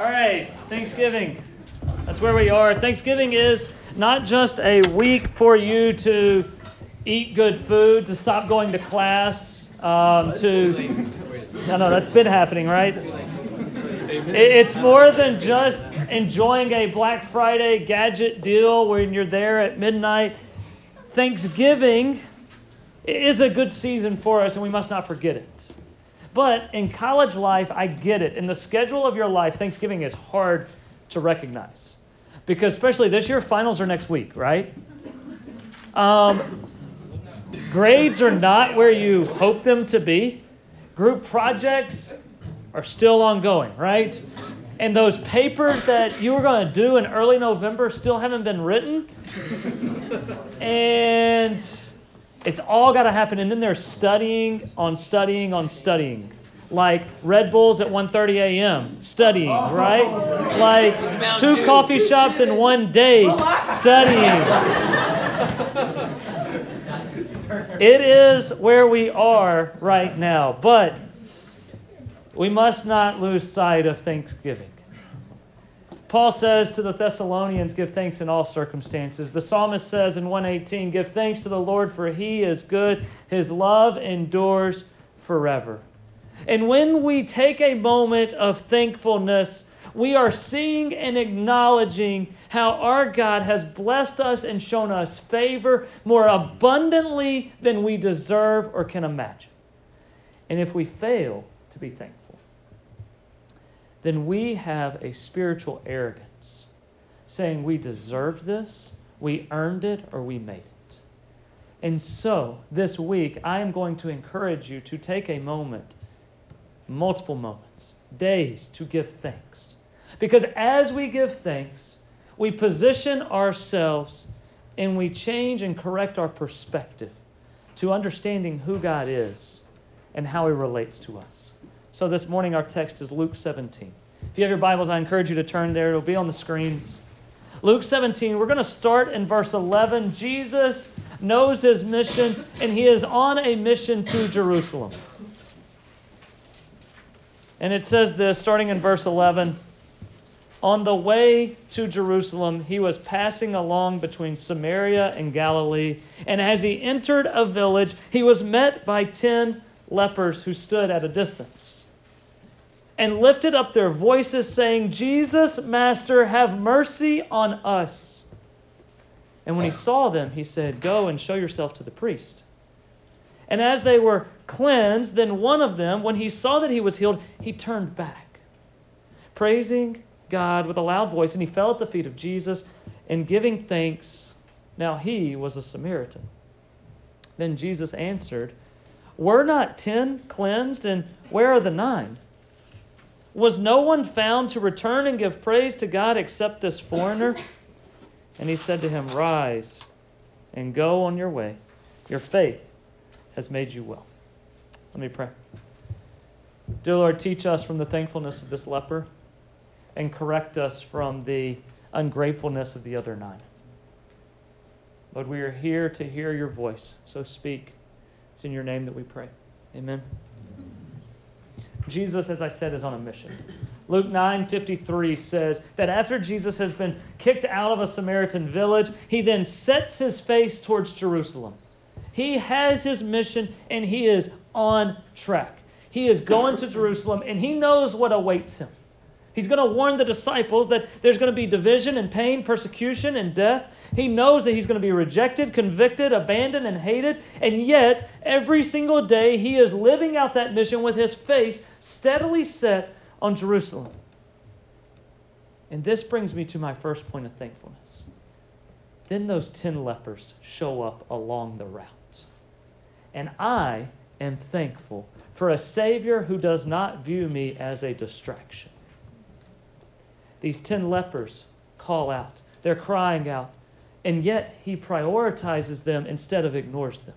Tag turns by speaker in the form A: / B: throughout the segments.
A: All right, Thanksgiving. That's where we are. Thanksgiving is not just a week for you to eat good food, to stop going to class, um, to. No, no, that's been happening, right? It's more than just enjoying a Black Friday gadget deal when you're there at midnight. Thanksgiving is a good season for us, and we must not forget it. But in college life, I get it. In the schedule of your life, Thanksgiving is hard to recognize. Because, especially this year, finals are next week, right? Um, grades are not where you hope them to be. Group projects are still ongoing, right? And those papers that you were going to do in early November still haven't been written. And it's all got to happen, and then they're studying on studying on studying. Like Red Bulls at 1:30 a.m. studying, oh. right? Like two coffee shops in one day studying. It is where we are right now, but we must not lose sight of Thanksgiving. Paul says to the Thessalonians, Give thanks in all circumstances. The psalmist says in 118, Give thanks to the Lord, for he is good. His love endures forever. And when we take a moment of thankfulness, we are seeing and acknowledging how our God has blessed us and shown us favor more abundantly than we deserve or can imagine. And if we fail to be thankful, then we have a spiritual arrogance, saying we deserve this, we earned it, or we made it. And so, this week, I am going to encourage you to take a moment, multiple moments, days, to give thanks. Because as we give thanks, we position ourselves and we change and correct our perspective to understanding who God is and how He relates to us. So this morning our text is Luke 17. If you have your Bibles, I encourage you to turn there. It'll be on the screens. Luke 17, we're going to start in verse 11. Jesus knows his mission, and he is on a mission to Jerusalem. And it says this, starting in verse 11 On the way to Jerusalem, he was passing along between Samaria and Galilee. And as he entered a village, he was met by ten lepers who stood at a distance and lifted up their voices, saying, Jesus, Master, have mercy on us. And when he saw them, he said, Go and show yourself to the priest. And as they were cleansed, then one of them, when he saw that he was healed, he turned back, praising God with a loud voice, and he fell at the feet of Jesus and giving thanks. Now he was a Samaritan. Then Jesus answered, Were not ten cleansed, and where are the nine? Was no one found to return and give praise to God except this foreigner? And he said to him, Rise and go on your way. Your faith has made you well. Let me pray. Dear Lord, teach us from the thankfulness of this leper and correct us from the ungratefulness of the other nine. Lord, we are here to hear your voice, so speak. It's in your name that we pray. Amen. Jesus, as I said, is on a mission. Luke 9:53 says that after Jesus has been kicked out of a Samaritan village, he then sets his face towards Jerusalem. He has his mission and he is on track. He is going to Jerusalem and he knows what awaits him. He's going to warn the disciples that there's going to be division and pain, persecution and death. He knows that he's going to be rejected, convicted, abandoned, and hated. And yet, every single day, he is living out that mission with his face steadily set on Jerusalem. And this brings me to my first point of thankfulness. Then those ten lepers show up along the route. And I am thankful for a Savior who does not view me as a distraction. These ten lepers call out, they're crying out, and yet he prioritizes them instead of ignores them.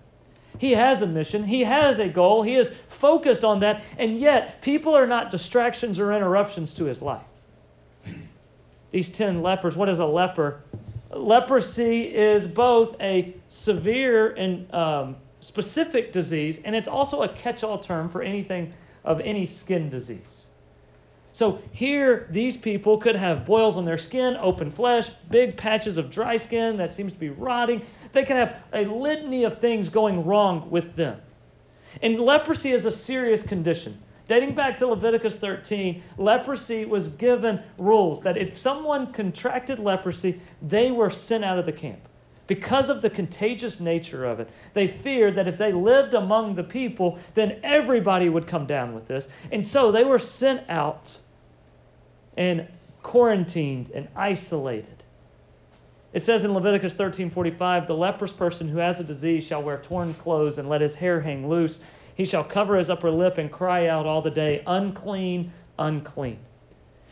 A: He has a mission, he has a goal, he is focused on that, and yet people are not distractions or interruptions to his life. These 10 lepers, what is a leper? Leprosy is both a severe and um, specific disease, and it's also a catch all term for anything of any skin disease. So here, these people could have boils on their skin, open flesh, big patches of dry skin that seems to be rotting. They could have a litany of things going wrong with them. And leprosy is a serious condition. Dating back to Leviticus 13, leprosy was given rules that if someone contracted leprosy, they were sent out of the camp. Because of the contagious nature of it, they feared that if they lived among the people, then everybody would come down with this. And so they were sent out and quarantined and isolated. It says in Leviticus 13:45, "The leprous person who has a disease shall wear torn clothes and let his hair hang loose. He shall cover his upper lip and cry out all the day, unclean, unclean."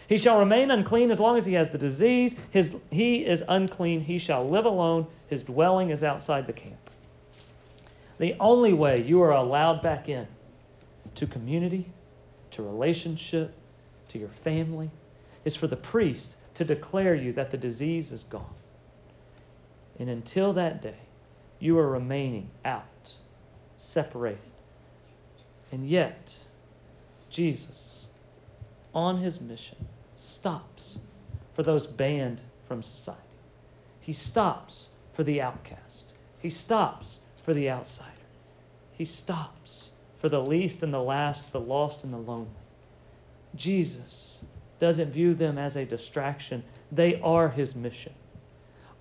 A: He shall remain unclean as long as he has the disease. His, he is unclean. He shall live alone. His dwelling is outside the camp. The only way you are allowed back in to community, to relationship, to your family, is for the priest to declare you that the disease is gone. And until that day, you are remaining out, separated. And yet, Jesus, on his mission, stops for those banned from society. He stops for the outcast. He stops for the outsider. He stops for the least and the last, the lost and the lonely. Jesus doesn't view them as a distraction, they are his mission.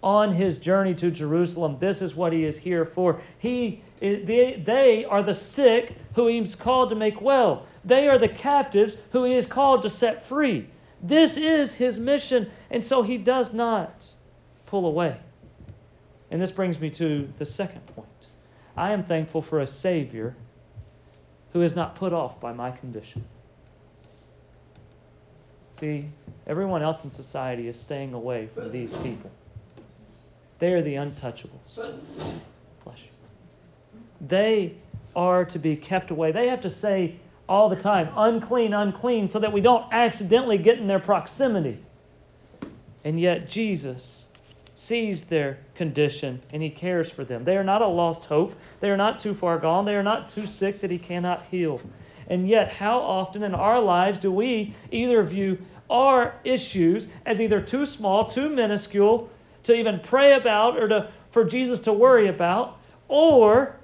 A: On his journey to Jerusalem, this is what he is here for. He, eh, they, they are the sick who he is called to make well. They are the captives who he is called to set free. This is his mission, and so he does not pull away. And this brings me to the second point. I am thankful for a Savior who is not put off by my condition. See, everyone else in society is staying away from these people. They are the untouchables. Bless you. They are to be kept away. They have to say all the time unclean, unclean, so that we don't accidentally get in their proximity. And yet, Jesus sees their condition and he cares for them. They are not a lost hope. They are not too far gone. They are not too sick that he cannot heal. And yet, how often in our lives do we either view our issues as either too small, too minuscule to even pray about or to, for Jesus to worry about, or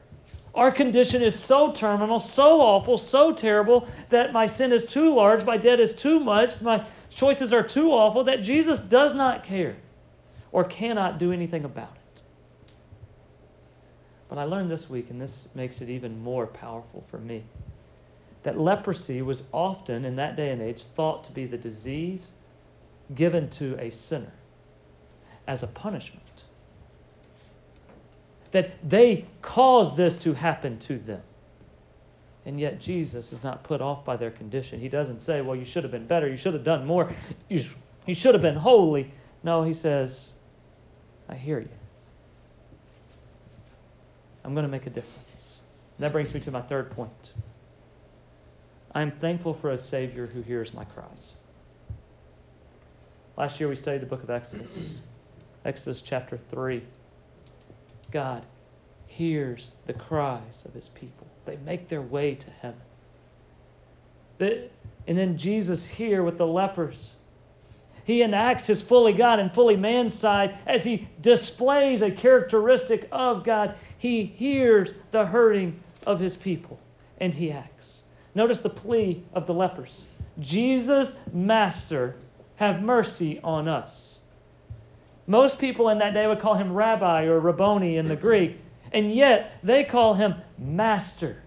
A: our condition is so terminal, so awful, so terrible that my sin is too large, my debt is too much, my choices are too awful that Jesus does not care or cannot do anything about it. But I learned this week, and this makes it even more powerful for me that leprosy was often, in that day and age, thought to be the disease given to a sinner as a punishment. That they caused this to happen to them. And yet Jesus is not put off by their condition. He doesn't say, well, you should have been better. You should have done more. You, you should have been holy. No, he says, I hear you. I'm going to make a difference. And that brings me to my third point. I am thankful for a Savior who hears my cries. Last year we studied the book of Exodus, Exodus chapter 3. God hears the cries of his people, they make their way to heaven. And then Jesus here with the lepers. He enacts his fully God and fully man side as he displays a characteristic of God. He hears the hurting of his people and he acts. Notice the plea of the lepers Jesus, Master, have mercy on us. Most people in that day would call him rabbi or rabboni in the Greek, and yet they call him master.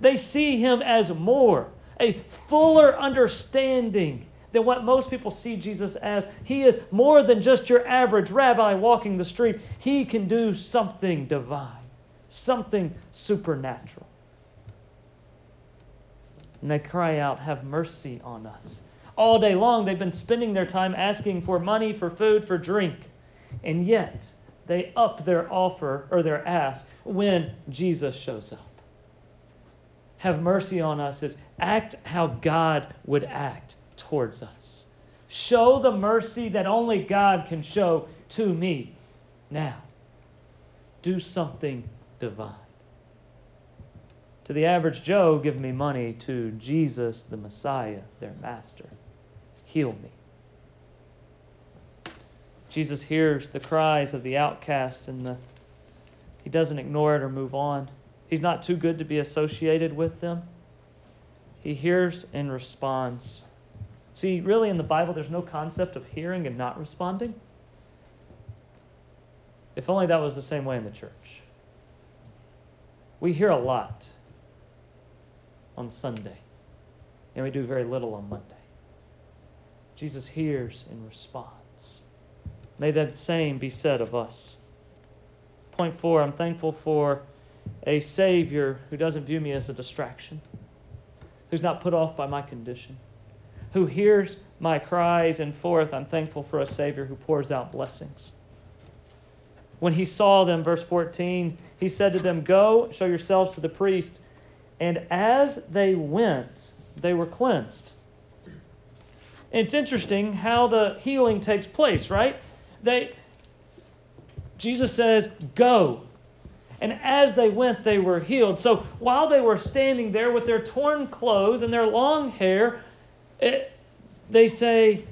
A: They see him as more, a fuller understanding than what most people see Jesus as. He is more than just your average rabbi walking the street, he can do something divine, something supernatural and they cry out, Have mercy on us. All day long, they've been spending their time asking for money, for food, for drink. And yet, they up their offer or their ask when Jesus shows up. Have mercy on us is act how God would act towards us. Show the mercy that only God can show to me now. Do something divine. To the average Joe, give me money. To Jesus, the Messiah, their master, heal me. Jesus hears the cries of the outcast and the, he doesn't ignore it or move on. He's not too good to be associated with them. He hears and responds. See, really in the Bible, there's no concept of hearing and not responding. If only that was the same way in the church. We hear a lot on Sunday, and we do very little on Monday. Jesus hears and responds. May that same be said of us. Point four, I'm thankful for a Savior who doesn't view me as a distraction, who's not put off by my condition, who hears my cries, and fourth, I'm thankful for a Savior who pours out blessings. When he saw them, verse 14, he said to them, Go, show yourselves to the priest. And as they went, they were cleansed. it's interesting how the healing takes place, right? They Jesus says, Go. And as they went, they were healed. So while they were standing there with their torn clothes and their long hair, it, they say,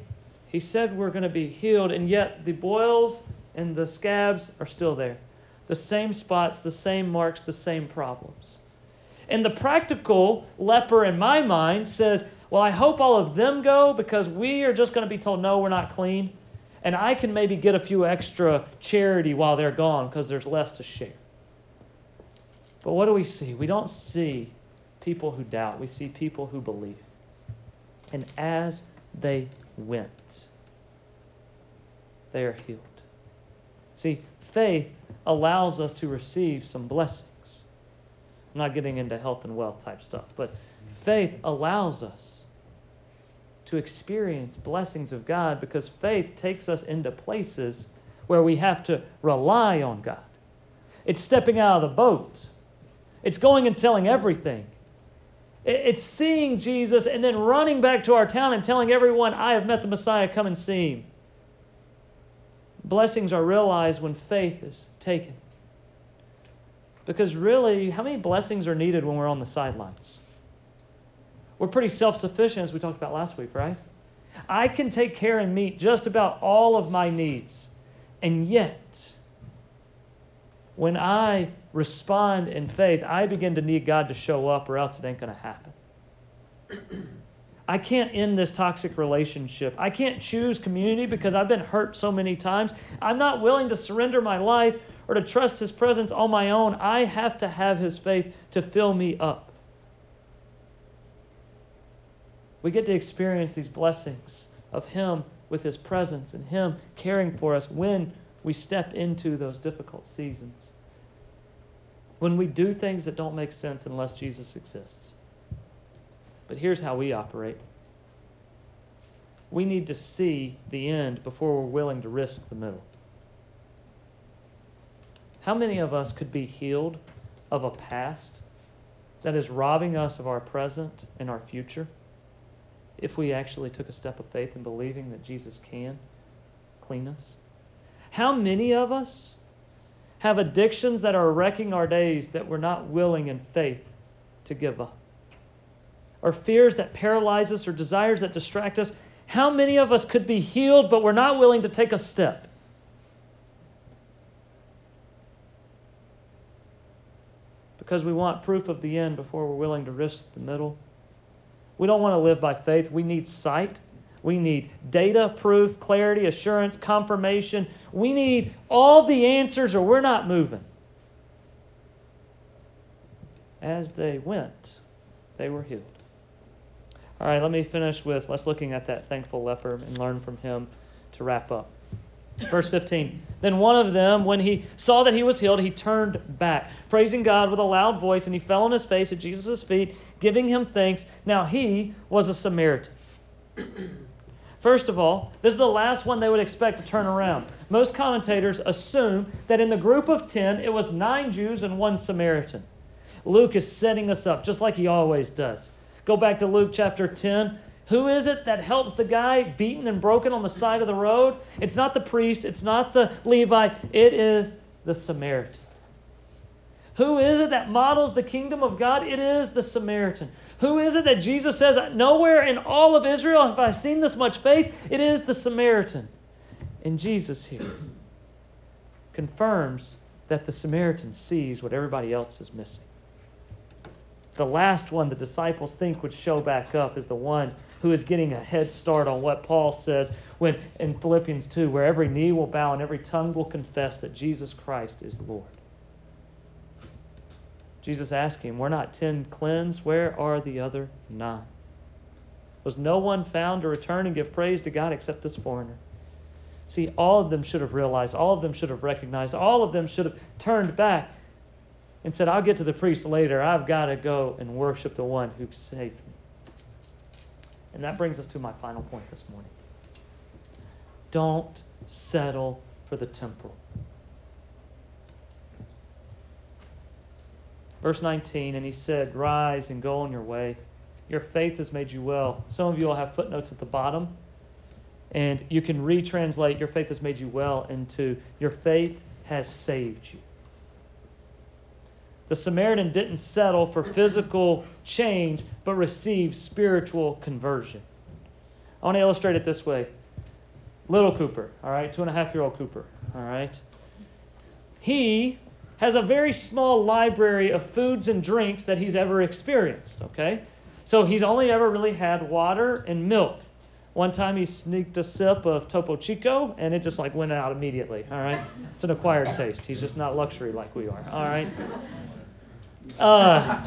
A: He said we're going to be healed, and yet the boils and the scabs are still there. The same spots, the same marks, the same problems. And the practical leper in my mind says, Well, I hope all of them go because we are just going to be told, No, we're not clean. And I can maybe get a few extra charity while they're gone because there's less to share. But what do we see? We don't see people who doubt, we see people who believe. And as they went, they are healed. See, faith allows us to receive some blessings. I'm not getting into health and wealth type stuff, but faith allows us to experience blessings of God because faith takes us into places where we have to rely on God. It's stepping out of the boat, it's going and selling everything. It's seeing Jesus and then running back to our town and telling everyone, I have met the Messiah, come and see him. Blessings are realized when faith is taken. Because really, how many blessings are needed when we're on the sidelines? We're pretty self sufficient, as we talked about last week, right? I can take care and meet just about all of my needs. And yet, when I respond in faith, I begin to need God to show up, or else it ain't going to happen. I can't end this toxic relationship. I can't choose community because I've been hurt so many times. I'm not willing to surrender my life or to trust His presence on my own. I have to have His faith to fill me up. We get to experience these blessings of Him with His presence and Him caring for us when we step into those difficult seasons. When we do things that don't make sense unless Jesus exists. But here's how we operate we need to see the end before we're willing to risk the middle. How many of us could be healed of a past that is robbing us of our present and our future if we actually took a step of faith in believing that Jesus can clean us? How many of us have addictions that are wrecking our days that we're not willing in faith to give up? Or fears that paralyze us or desires that distract us? How many of us could be healed but we're not willing to take a step? Because we want proof of the end before we're willing to risk the middle. We don't want to live by faith. We need sight. We need data, proof, clarity, assurance, confirmation. We need all the answers or we're not moving. As they went, they were healed. All right, let me finish with let's looking at that thankful leper and learn from him to wrap up. Verse 15. Then one of them, when he saw that he was healed, he turned back, praising God with a loud voice, and he fell on his face at Jesus' feet, giving him thanks. Now he was a Samaritan. First of all, this is the last one they would expect to turn around. Most commentators assume that in the group of 10, it was nine Jews and one Samaritan. Luke is setting us up, just like he always does. Go back to Luke chapter 10. Who is it that helps the guy beaten and broken on the side of the road? It's not the priest, it's not the Levite, it is the Samaritan. Who is it that models the kingdom of God? It is the Samaritan. Who is it that Jesus says, Nowhere in all of Israel have I seen this much faith? It is the Samaritan. And Jesus here confirms that the Samaritan sees what everybody else is missing. The last one the disciples think would show back up is the one who is getting a head start on what Paul says when in Philippians 2, where every knee will bow and every tongue will confess that Jesus Christ is Lord. Jesus asked him, We're not ten cleansed. Where are the other nine? Was no one found to return and give praise to God except this foreigner? See, all of them should have realized, all of them should have recognized, all of them should have turned back and said, I'll get to the priest later. I've got to go and worship the one who saved me. And that brings us to my final point this morning. Don't settle for the temporal. Verse 19, and he said, Rise and go on your way. Your faith has made you well. Some of you will have footnotes at the bottom, and you can retranslate your faith has made you well into your faith has saved you. The Samaritan didn't settle for physical change, but received spiritual conversion. I want to illustrate it this way. Little Cooper, all right, two and a half year old Cooper, all right. He has a very small library of foods and drinks that he's ever experienced, okay? So he's only ever really had water and milk. One time he sneaked a sip of Topo Chico and it just like went out immediately, all right? It's an acquired taste. He's just not luxury like we are, all right? Uh,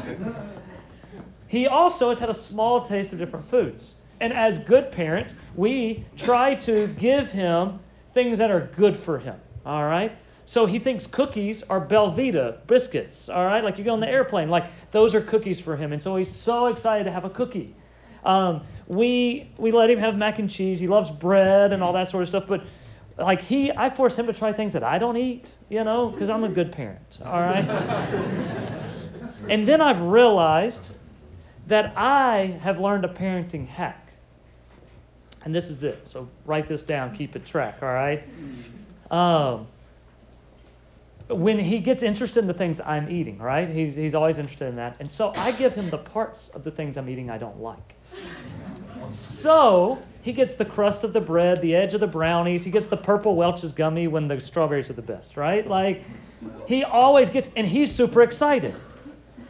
A: he also has had a small taste of different foods. And as good parents, we try to give him things that are good for him, all right? So he thinks cookies are Belvita biscuits, all right? Like you go on the airplane, like those are cookies for him. And so he's so excited to have a cookie. Um, we we let him have mac and cheese. He loves bread and all that sort of stuff. But like he, I force him to try things that I don't eat, you know, because I'm a good parent, all right? and then I've realized that I have learned a parenting hack. And this is it. So write this down, keep it track, all right? Um, when he gets interested in the things I'm eating, right? He's, he's always interested in that. And so I give him the parts of the things I'm eating I don't like. So he gets the crust of the bread, the edge of the brownies. He gets the purple Welch's gummy when the strawberries are the best, right? Like he always gets, and he's super excited.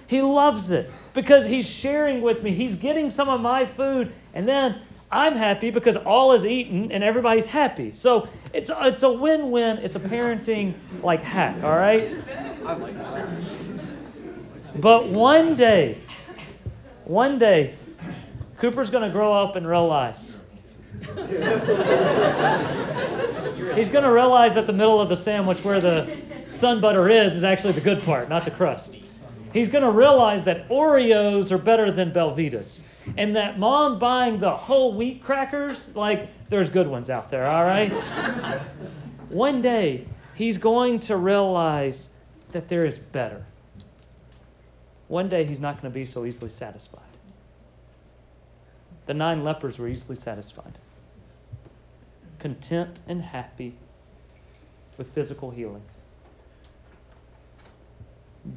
A: He loves it because he's sharing with me. He's getting some of my food, and then I'm happy because all is eaten and everybody's happy. So it's a, it's a win-win. It's a parenting like hack, all right? But one day, one day, Cooper's going to grow up and realize. He's going to realize that the middle of the sandwich where the sun butter is is actually the good part, not the crust. He's going to realize that Oreos are better than Belvitas and that mom buying the whole wheat crackers, like there's good ones out there, all right? One day, he's going to realize that there is better. One day, he's not going to be so easily satisfied. The nine lepers were easily satisfied, content and happy with physical healing,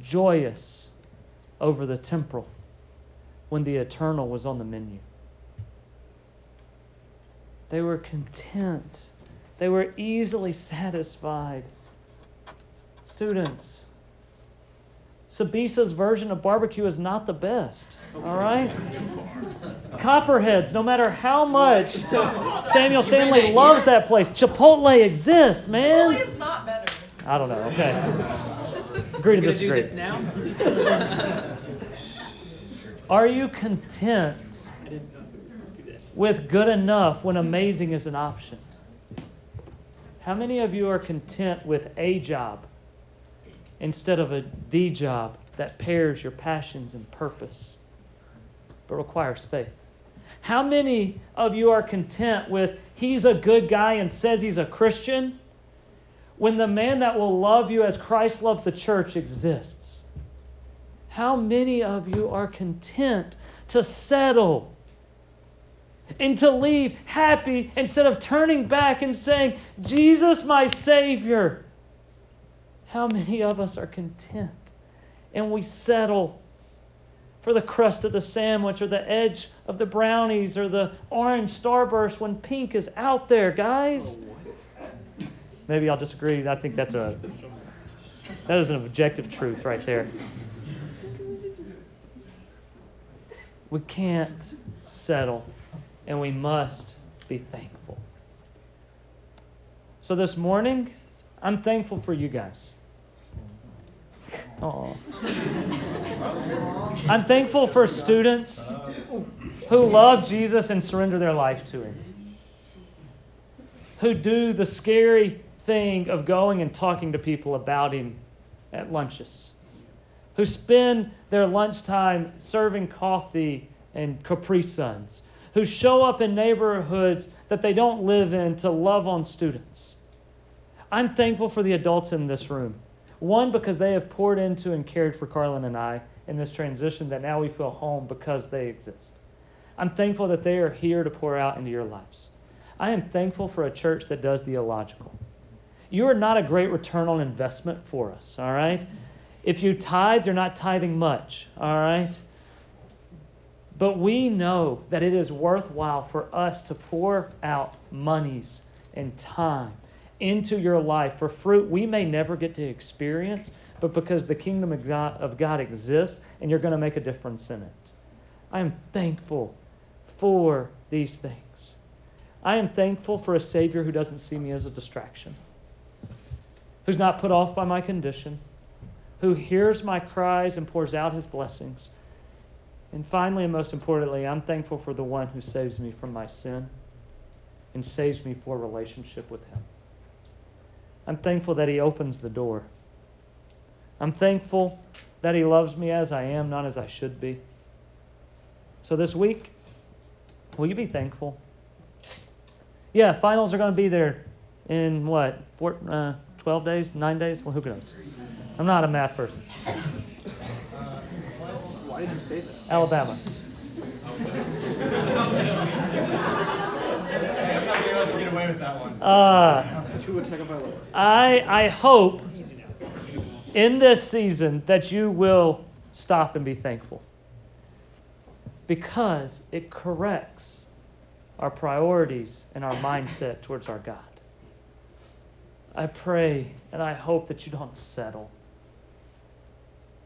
A: joyous over the temporal when the eternal was on the menu. They were content. They were easily satisfied. Students, Sabisa's version of barbecue is not the best. All right? Uh, Copperheads, no matter how much Samuel Stanley loves that place, Chipotle exists, man.
B: Chipotle is not better.
A: I don't know. Okay. Agree to disagree. Are you content with good enough when amazing is an option? How many of you are content with a job instead of a the job that pairs your passions and purpose but requires faith? How many of you are content with he's a good guy and says he's a Christian when the man that will love you as Christ loved the church exists? How many of you are content to settle and to leave happy instead of turning back and saying, Jesus, my Savior? How many of us are content and we settle for the crust of the sandwich or the edge of the brownies or the orange starburst when pink is out there, guys. Oh, Maybe I'll disagree. I think that's a that is an objective truth right there. We can't settle and we must be thankful. So this morning, I'm thankful for you guys. Aww. I'm thankful for students who love Jesus and surrender their life to Him, who do the scary thing of going and talking to people about Him at lunches, who spend their lunchtime serving coffee and Capri Suns, who show up in neighborhoods that they don't live in to love on students. I'm thankful for the adults in this room. One, because they have poured into and cared for Carlin and I in this transition that now we feel home because they exist. I'm thankful that they are here to pour out into your lives. I am thankful for a church that does the illogical. You are not a great return on investment for us, all right? If you tithe, you're not tithing much, all right? But we know that it is worthwhile for us to pour out monies and time into your life for fruit we may never get to experience, but because the kingdom of God, of God exists and you're going to make a difference in it. I am thankful for these things. I am thankful for a Savior who doesn't see me as a distraction, who's not put off by my condition, who hears my cries and pours out his blessings. And finally, and most importantly, I'm thankful for the one who saves me from my sin and saves me for relationship with him. I'm thankful that he opens the door. I'm thankful that He loves me as I am, not as I should be. So this week, will you be thankful? Yeah, finals are going to be there in what? Four, uh, 12 days? 9 days? Well, who knows? I'm not a math person.
B: Why did you say that?
A: Alabama. Uh, I, I hope in this season that you will stop and be thankful because it corrects our priorities and our mindset towards our God. I pray and I hope that you don't settle.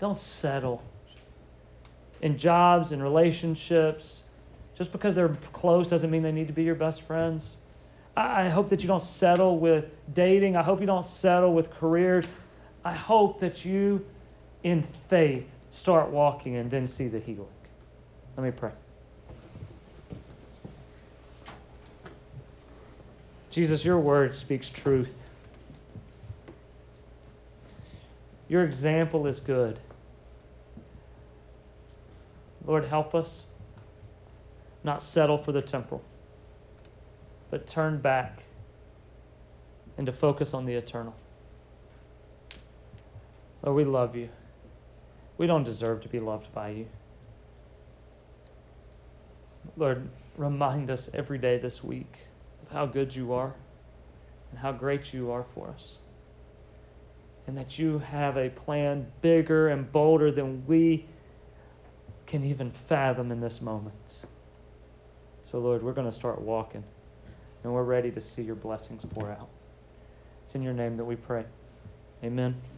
A: Don't settle in jobs and relationships. Just because they're close doesn't mean they need to be your best friends. I hope that you don't settle with dating. I hope you don't settle with careers. I hope that you, in faith, start walking and then see the healing. Let me pray. Jesus, your word speaks truth. Your example is good. Lord, help us not settle for the temporal, but turn back and to focus on the eternal. Lord, we love you. We don't deserve to be loved by you. Lord, remind us every day this week of how good you are and how great you are for us. And that you have a plan bigger and bolder than we can even fathom in this moment. So, Lord, we're going to start walking and we're ready to see your blessings pour out. It's in your name that we pray. Amen.